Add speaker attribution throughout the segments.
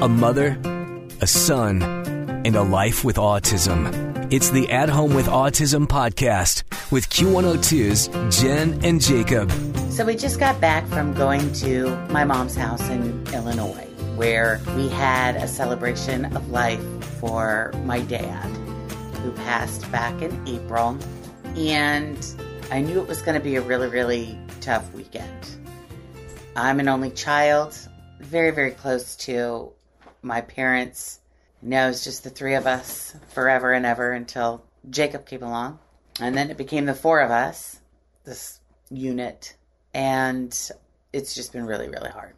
Speaker 1: a mother, a son, and a life with autism. It's the At Home with Autism podcast with Q102's Jen and Jacob.
Speaker 2: So we just got back from going to my mom's house in Illinois, where we had a celebration of life for my dad, who passed back in April. And I knew it was going to be a really, really tough weekend. I'm an only child, very, very close to my parents. Was just the three of us forever and ever until Jacob came along. And then it became the four of us, this unit. And it's just been really, really hard.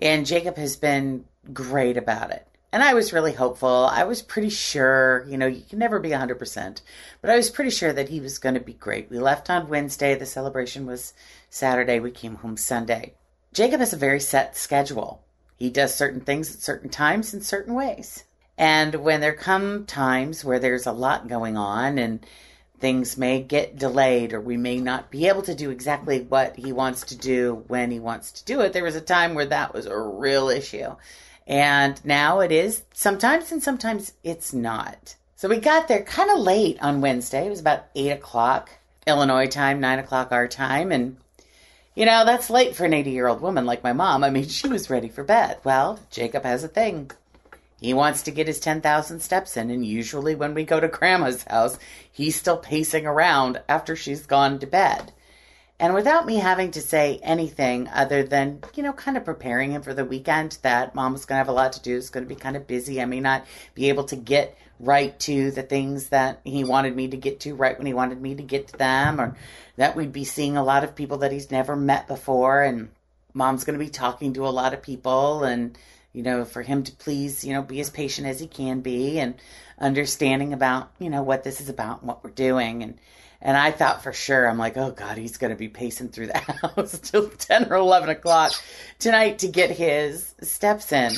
Speaker 2: And Jacob has been great about it. And I was really hopeful. I was pretty sure, you know, you can never be 100%, but I was pretty sure that he was going to be great. We left on Wednesday. The celebration was Saturday. We came home Sunday. Jacob has a very set schedule. He does certain things at certain times in certain ways. And when there come times where there's a lot going on and things may get delayed or we may not be able to do exactly what he wants to do when he wants to do it, there was a time where that was a real issue. And now it is sometimes and sometimes it's not. So we got there kind of late on Wednesday. It was about 8 o'clock Illinois time, 9 o'clock our time. And, you know, that's late for an 80 year old woman like my mom. I mean, she was ready for bed. Well, Jacob has a thing. He wants to get his 10,000 steps in, and usually when we go to grandma's house, he's still pacing around after she's gone to bed. And without me having to say anything other than, you know, kind of preparing him for the weekend that mom's going to have a lot to do, is going to be kind of busy. I may not be able to get right to the things that he wanted me to get to right when he wanted me to get to them, or that we'd be seeing a lot of people that he's never met before. And mom's going to be talking to a lot of people and, you know, for him to please, you know, be as patient as he can be and understanding about, you know, what this is about and what we're doing. And, and I thought for sure, I'm like, oh God, he's going to be pacing through the house till 10 or 11 o'clock tonight to get his steps in.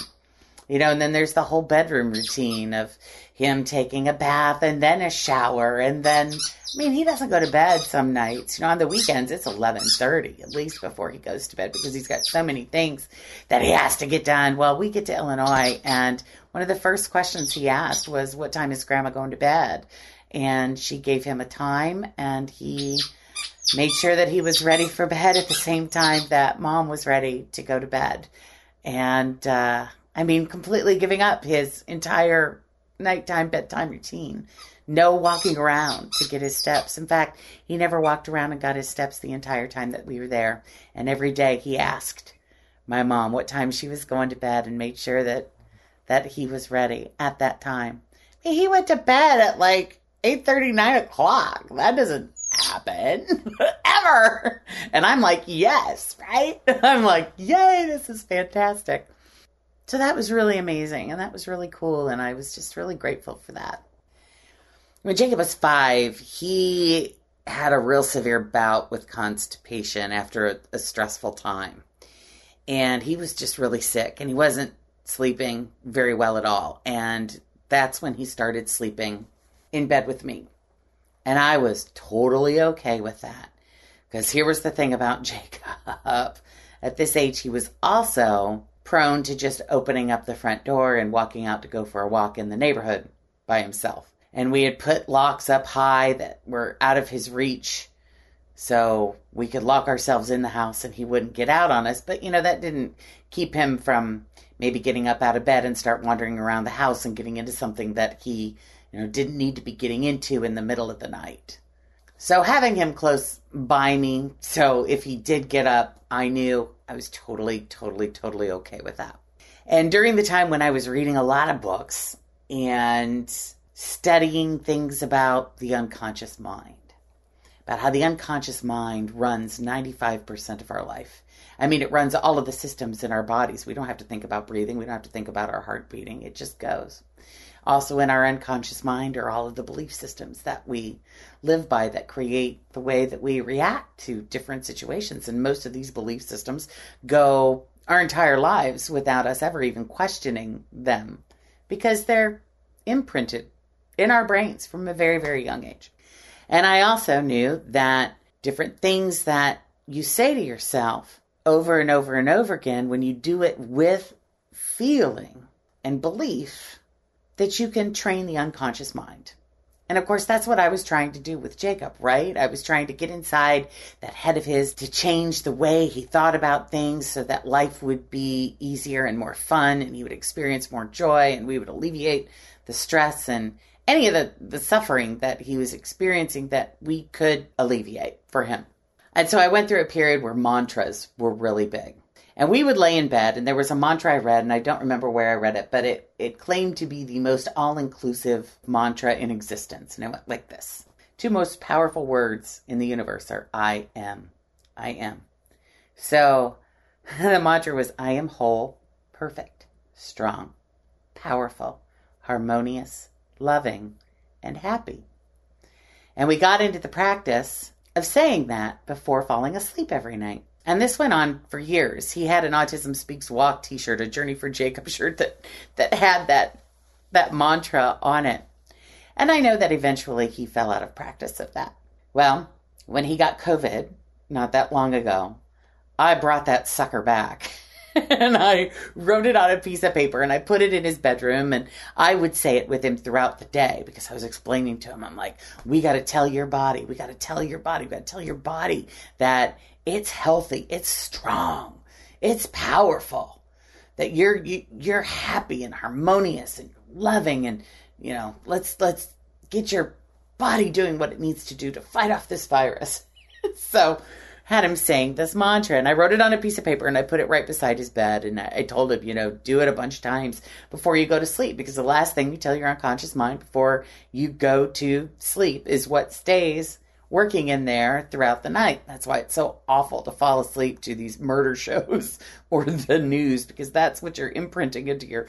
Speaker 2: You know, and then there's the whole bedroom routine of him taking a bath and then a shower. And then, I mean, he doesn't go to bed some nights. You know, on the weekends, it's 1130 at least before he goes to bed because he's got so many things that he has to get done. Well, we get to Illinois and one of the first questions he asked was, what time is grandma going to bed? and she gave him a time and he made sure that he was ready for bed at the same time that mom was ready to go to bed and uh, i mean completely giving up his entire nighttime bedtime routine no walking around to get his steps in fact he never walked around and got his steps the entire time that we were there and every day he asked my mom what time she was going to bed and made sure that that he was ready at that time he went to bed at like eight thirty, nine o'clock. That doesn't happen ever. And I'm like, yes, right? I'm like, yay, this is fantastic. So that was really amazing and that was really cool. And I was just really grateful for that. When Jacob was five, he had a real severe bout with constipation after a, a stressful time. And he was just really sick and he wasn't sleeping very well at all. And that's when he started sleeping in bed with me. And I was totally okay with that. Because here was the thing about Jacob. At this age, he was also prone to just opening up the front door and walking out to go for a walk in the neighborhood by himself. And we had put locks up high that were out of his reach so we could lock ourselves in the house and he wouldn't get out on us. But, you know, that didn't keep him from maybe getting up out of bed and start wandering around the house and getting into something that he you know, didn't need to be getting into in the middle of the night. So having him close by me, so if he did get up, I knew I was totally, totally, totally okay with that. And during the time when I was reading a lot of books and studying things about the unconscious mind, about how the unconscious mind runs 95% of our life. I mean, it runs all of the systems in our bodies. We don't have to think about breathing. We don't have to think about our heart beating. It just goes. Also, in our unconscious mind are all of the belief systems that we live by that create the way that we react to different situations. And most of these belief systems go our entire lives without us ever even questioning them because they're imprinted in our brains from a very, very young age. And I also knew that different things that you say to yourself over and over and over again, when you do it with feeling and belief that you can train the unconscious mind. And of course, that's what I was trying to do with Jacob, right? I was trying to get inside that head of his to change the way he thought about things so that life would be easier and more fun and he would experience more joy and we would alleviate the stress and any of the, the suffering that he was experiencing that we could alleviate for him. And so I went through a period where mantras were really big. And we would lay in bed, and there was a mantra I read, and I don't remember where I read it, but it, it claimed to be the most all inclusive mantra in existence. And it went like this Two most powerful words in the universe are I am. I am. So the mantra was I am whole, perfect, strong, powerful, harmonious, loving, and happy. And we got into the practice of saying that before falling asleep every night. And this went on for years. He had an Autism Speaks Walk t-shirt, a Journey for Jacob shirt that that had that that mantra on it. And I know that eventually he fell out of practice of that. Well, when he got COVID, not that long ago, I brought that sucker back. and I wrote it on a piece of paper and I put it in his bedroom and I would say it with him throughout the day because I was explaining to him, I'm like, we got to tell your body, we got to tell your body, we got to tell your body that it's healthy, it's strong, it's powerful, that you're you, are you are happy and harmonious and loving and you know, let's let's get your body doing what it needs to do to fight off this virus. so had him saying this mantra and I wrote it on a piece of paper and I put it right beside his bed and I told him, you know, do it a bunch of times before you go to sleep because the last thing you tell your unconscious mind before you go to sleep is what stays working in there throughout the night. That's why it's so awful to fall asleep to these murder shows or the news because that's what you're imprinting into your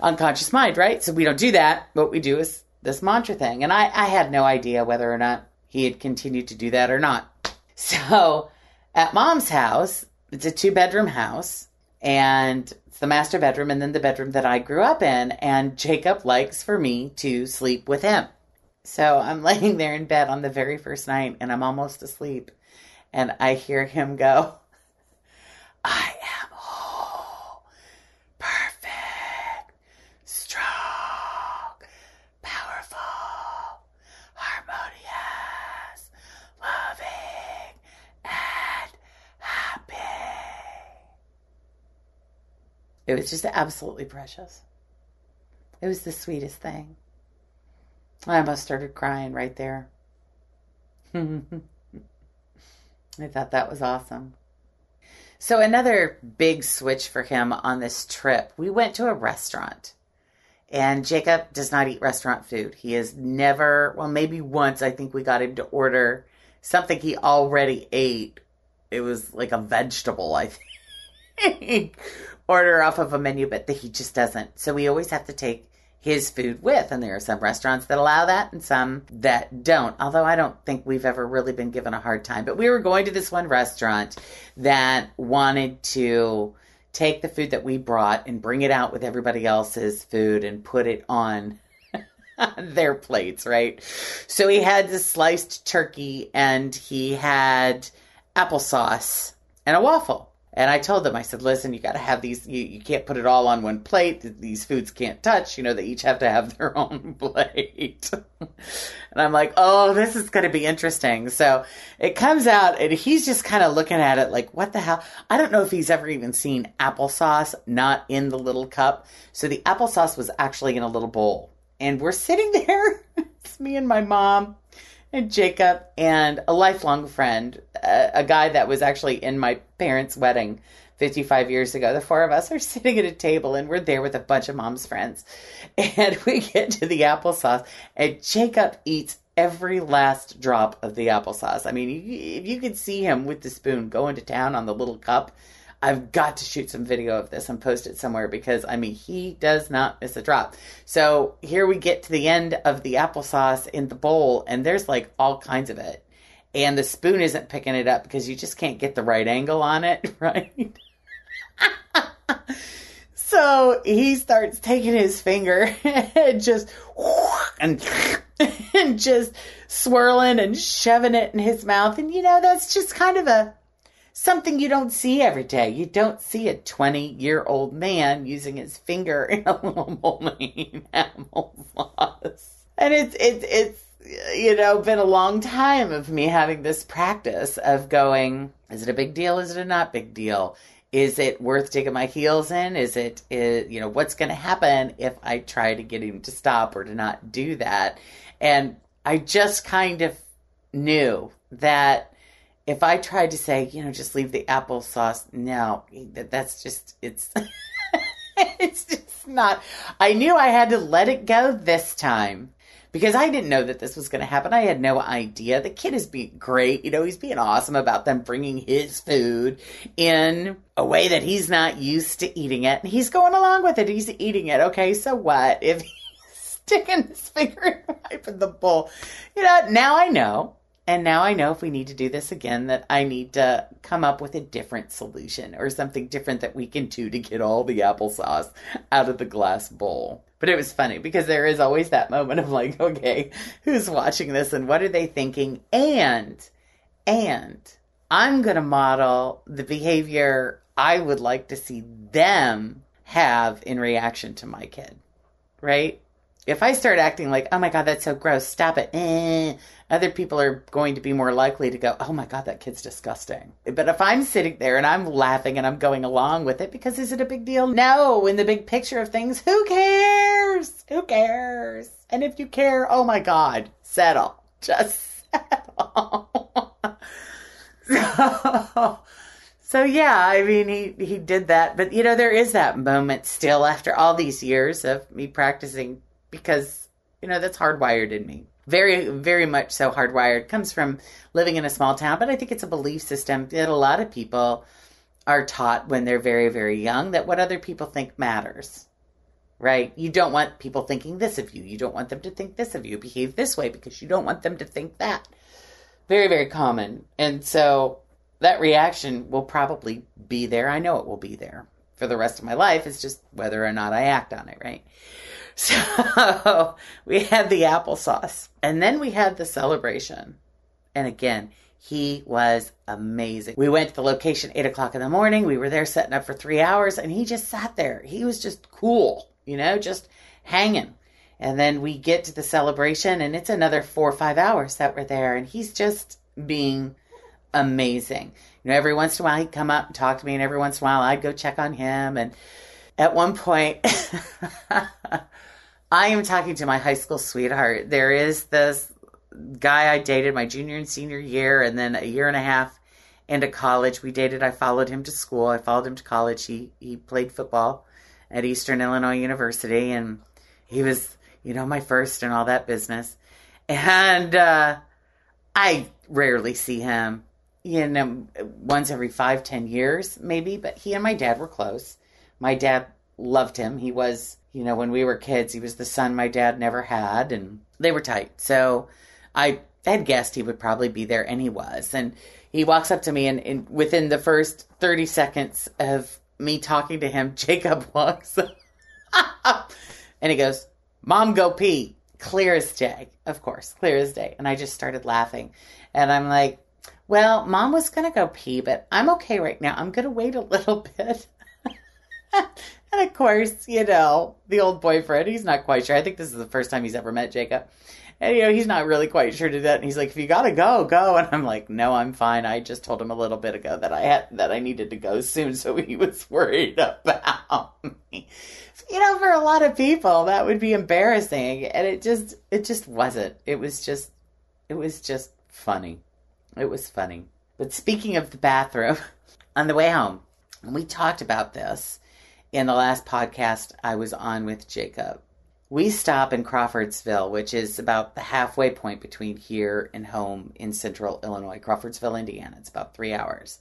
Speaker 2: unconscious mind, right? So we don't do that. What we do is this mantra thing. And I, I had no idea whether or not he had continued to do that or not. So at mom's house, it's a two bedroom house and it's the master bedroom and then the bedroom that I grew up in. And Jacob likes for me to sleep with him. So I'm laying there in bed on the very first night and I'm almost asleep. And I hear him go, I am whole, perfect, strong, powerful, harmonious, loving, and happy. It was just absolutely precious. It was the sweetest thing. I almost started crying right there. I thought that was awesome. So, another big switch for him on this trip, we went to a restaurant. And Jacob does not eat restaurant food. He has never, well, maybe once I think we got him to order something he already ate. It was like a vegetable, I think. Order off of a menu, but he just doesn't. So we always have to take his food with. And there are some restaurants that allow that and some that don't. Although I don't think we've ever really been given a hard time. But we were going to this one restaurant that wanted to take the food that we brought and bring it out with everybody else's food and put it on their plates, right? So he had this sliced turkey and he had applesauce and a waffle. And I told them, I said, listen, you got to have these, you, you can't put it all on one plate. These foods can't touch. You know, they each have to have their own plate. and I'm like, oh, this is going to be interesting. So it comes out and he's just kind of looking at it like, what the hell? I don't know if he's ever even seen applesauce not in the little cup. So the applesauce was actually in a little bowl. And we're sitting there. it's me and my mom and Jacob and a lifelong friend, a, guy that was actually in my parents' wedding 55 years ago. The four of us are sitting at a table and we're there with a bunch of mom's friends. And we get to the applesauce and Jacob eats every last drop of the applesauce. I mean, if you could see him with the spoon going to town on the little cup, I've got to shoot some video of this and post it somewhere because I mean he does not miss a drop. So here we get to the end of the applesauce in the bowl, and there's like all kinds of it, and the spoon isn't picking it up because you just can't get the right angle on it, right? so he starts taking his finger and just and and just swirling and shoving it in his mouth, and you know that's just kind of a something you don't see every day. You don't see a 20 year old man using his finger in a little molding applesauce. And it's, it's, it's, you know, been a long time of me having this practice of going, is it a big deal? Is it a not big deal? Is it worth digging my heels in? Is it, is, you know, what's going to happen if I try to get him to stop or to not do that? And I just kind of knew that if I tried to say, you know, just leave the applesauce, no, that that's just it's it's just not. I knew I had to let it go this time because I didn't know that this was going to happen. I had no idea. The kid is being great. You know, he's being awesome about them bringing his food in a way that he's not used to eating it. And he's going along with it. He's eating it. Okay, so what? If he's sticking his finger in the bowl, you know, now I know. And now I know if we need to do this again, that I need to come up with a different solution or something different that we can do to get all the applesauce out of the glass bowl. But it was funny because there is always that moment of like, okay, who's watching this and what are they thinking? And, and I'm going to model the behavior I would like to see them have in reaction to my kid, right? If I start acting like, oh my God, that's so gross, stop it, eh, other people are going to be more likely to go, oh my God, that kid's disgusting. But if I'm sitting there and I'm laughing and I'm going along with it, because is it a big deal? No, in the big picture of things, who cares? Who cares? And if you care, oh my God, settle. Just settle. so, so yeah, I mean, he, he did that. But, you know, there is that moment still after all these years of me practicing because, you know, that's hardwired in me. Very very much so hardwired. Comes from living in a small town but i think it's a belief system that a lot of people are taught when they're very very young that what other people think matters right? You don't want people thinking this of you. You don't want them to think this of you. Behave this way because you don't want them to think that. Very very common. And so that reaction will probably be there. I know it will be there for the rest of my life. It's just whether or not i act on it right So we had the applesauce. And then we had the celebration. And again, he was amazing. We went to the location eight o'clock in the morning. We were there setting up for three hours, and he just sat there. He was just cool, you know, just hanging. And then we get to the celebration, and it's another four or five hours that we're there, and he's just being amazing. You know, every once in a while he'd come up and talk to me, and every once in a while I'd go check on him. And at one point, I am talking to my high school sweetheart. There is this guy I dated my junior and senior year, and then a year and a half into college. We dated. I followed him to school. I followed him to college. He he played football at Eastern Illinois University, and he was you know my first and all that business. And uh, I rarely see him. You know, once every five ten years maybe. But he and my dad were close. My dad loved him. He was you know, when we were kids, he was the son my dad never had, and they were tight. So I had guessed he would probably be there, and he was. And he walks up to me, and, and within the first 30 seconds of me talking to him, Jacob walks up and he goes, Mom, go pee. Clear as day, of course, clear as day. And I just started laughing. And I'm like, well, mom was going to go pee, but I'm okay right now. I'm going to wait a little bit. And of course, you know, the old boyfriend, he's not quite sure. I think this is the first time he's ever met Jacob. And, you know, he's not really quite sure to that. And he's like, if you gotta go, go. And I'm like, no, I'm fine. I just told him a little bit ago that I had, that I needed to go soon. So he was worried about me. You know, for a lot of people, that would be embarrassing. And it just, it just wasn't. It was just, it was just funny. It was funny. But speaking of the bathroom, on the way home, we talked about this in the last podcast I was on with Jacob. We stop in Crawfordsville, which is about the halfway point between here and home in central Illinois, Crawfordsville, Indiana. It's about three hours.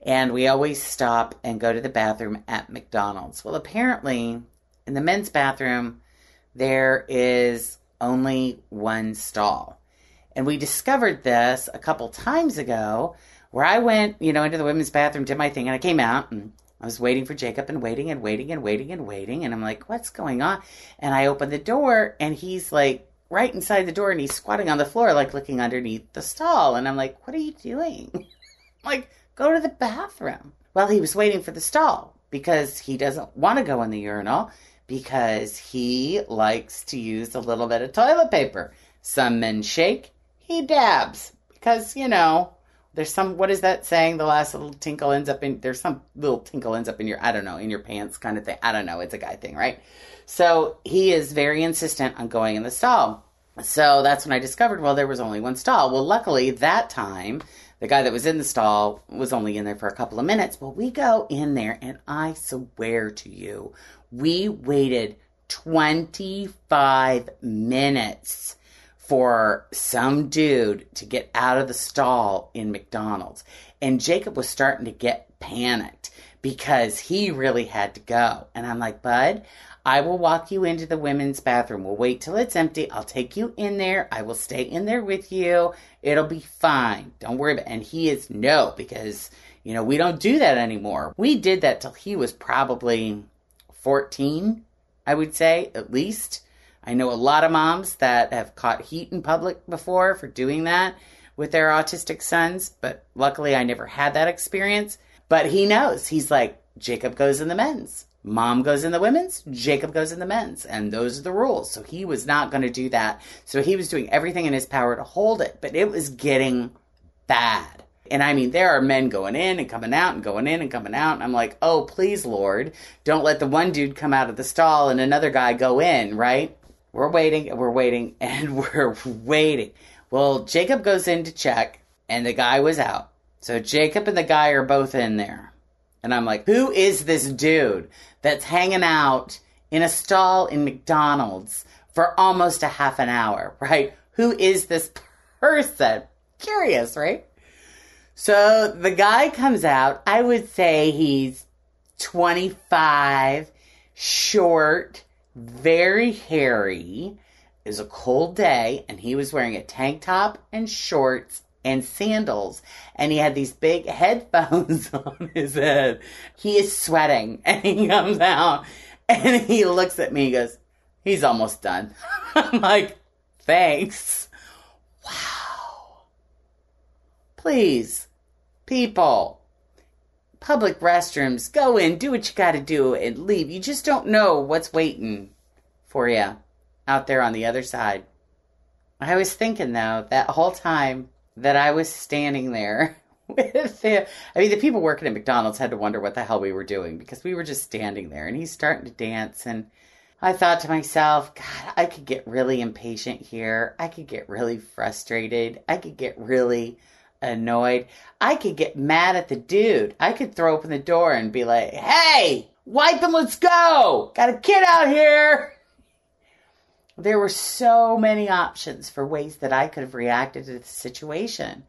Speaker 2: And we always stop and go to the bathroom at McDonald's. Well, apparently, in the men's bathroom, there is only one stall. And we discovered this a couple times ago where I went, you know, into the women's bathroom, did my thing, and I came out and I was waiting for Jacob and waiting and waiting and waiting and waiting. And I'm like, what's going on? And I open the door and he's like right inside the door and he's squatting on the floor, like looking underneath the stall. And I'm like, what are you doing? like, go to the bathroom. Well, he was waiting for the stall because he doesn't want to go in the urinal because he likes to use a little bit of toilet paper. Some men shake, he dabs because, you know, there's some what is that saying? The last little tinkle ends up in there's some little tinkle ends up in your i don't know in your pants kind of thing. I don't know. It's a guy thing right? So he is very insistent on going in the stall. So that's when i discovered well there was only one stall. Well luckily that time the guy that was in the stall was only in there for a couple of minutes. Well we go in there and i swear to you we waited 25 minutes for some dude to get out of the stall in McDonald's. And Jacob was starting to get panicked because he really had to go. And I'm like, Bud, I will walk you into the women's bathroom. We'll wait till it's empty. I'll take you in there. I will stay in there with you. It'll be fine. Don't worry about it. And he is no, because, you know, we don't do that anymore. We did that till he was probably 14, I would say, at least. I know a lot of moms that have caught heat in public before for doing that with their autistic sons, but luckily I never had that experience. But he knows. He's like, Jacob goes in the men's. Mom goes in the women's, Jacob goes in the men's, and those are the rules. So he was not going to do that. So he was doing everything in his power to hold it, but it was getting bad. And I mean, there are men going in and coming out and going in and coming out. And I'm like, oh, please, Lord, don't let the one dude come out of the stall and another guy go in, right? We're waiting and we're waiting and we're waiting. Well, Jacob goes in to check and the guy was out. So Jacob and the guy are both in there. And I'm like, who is this dude that's hanging out in a stall in McDonald's for almost a half an hour, right? Who is this person? Curious, right? So the guy comes out. I would say he's 25, short, very hairy. It was a cold day, and he was wearing a tank top and shorts and sandals, and he had these big headphones on his head. He is sweating, and he comes out, and he looks at me. He goes, "He's almost done." I'm like, "Thanks." Wow. Please, people, public restrooms, go in, do what you got to do, and leave. You just don't know what's waiting for you out there on the other side. I was thinking though that whole time that I was standing there with the, I mean, the people working at McDonald's had to wonder what the hell we were doing because we were just standing there and he's starting to dance. And I thought to myself, God, I could get really impatient here. I could get really frustrated. I could get really annoyed. I could get mad at the dude. I could throw open the door and be like, hey, wipe and let's go. Got a kid out here. There were so many options for ways that I could have reacted to the situation.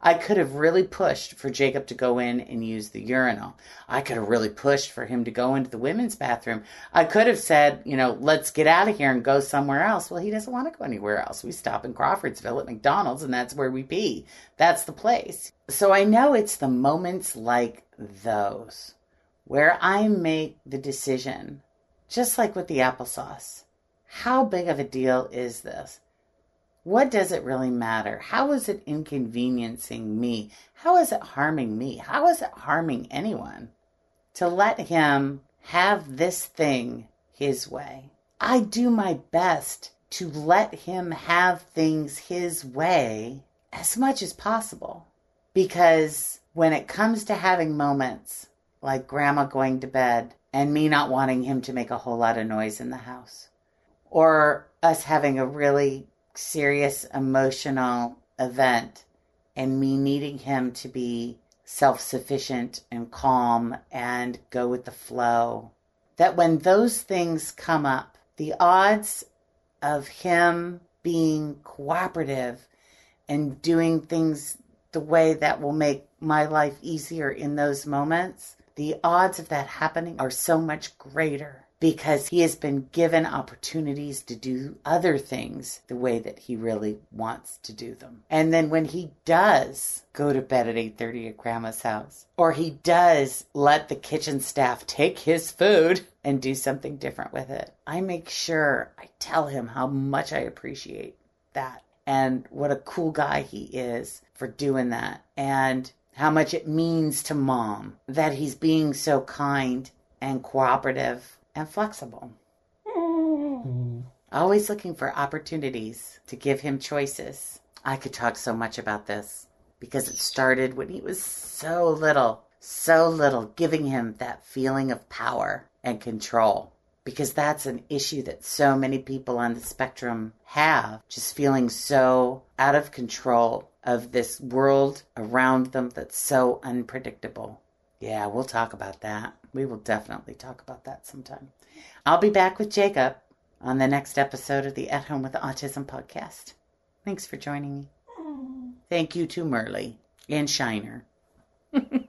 Speaker 2: I could have really pushed for Jacob to go in and use the urinal. I could have really pushed for him to go into the women's bathroom. I could have said, you know, let's get out of here and go somewhere else. Well, he doesn't want to go anywhere else. We stop in Crawfordsville at McDonald's and that's where we pee. That's the place. So I know it's the moments like those where I make the decision, just like with the applesauce. How big of a deal is this? What does it really matter? How is it inconveniencing me? How is it harming me? How is it harming anyone? To let him have this thing his way. I do my best to let him have things his way as much as possible. Because when it comes to having moments like grandma going to bed and me not wanting him to make a whole lot of noise in the house, or us having a really serious emotional event and me needing him to be self sufficient and calm and go with the flow. That when those things come up, the odds of him being cooperative and doing things the way that will make my life easier in those moments, the odds of that happening are so much greater because he has been given opportunities to do other things the way that he really wants to do them. And then when he does go to bed at 8:30 at grandma's house or he does let the kitchen staff take his food and do something different with it, I make sure I tell him how much I appreciate that and what a cool guy he is for doing that and how much it means to mom that he's being so kind and cooperative and flexible. Mm. Always looking for opportunities to give him choices. I could talk so much about this because it started when he was so little, so little, giving him that feeling of power and control. Because that's an issue that so many people on the spectrum have, just feeling so out of control of this world around them that's so unpredictable. Yeah, we'll talk about that. We will definitely talk about that sometime. I'll be back with Jacob on the next episode of the At Home with Autism podcast. Thanks for joining me. Thank you to Merle and Shiner.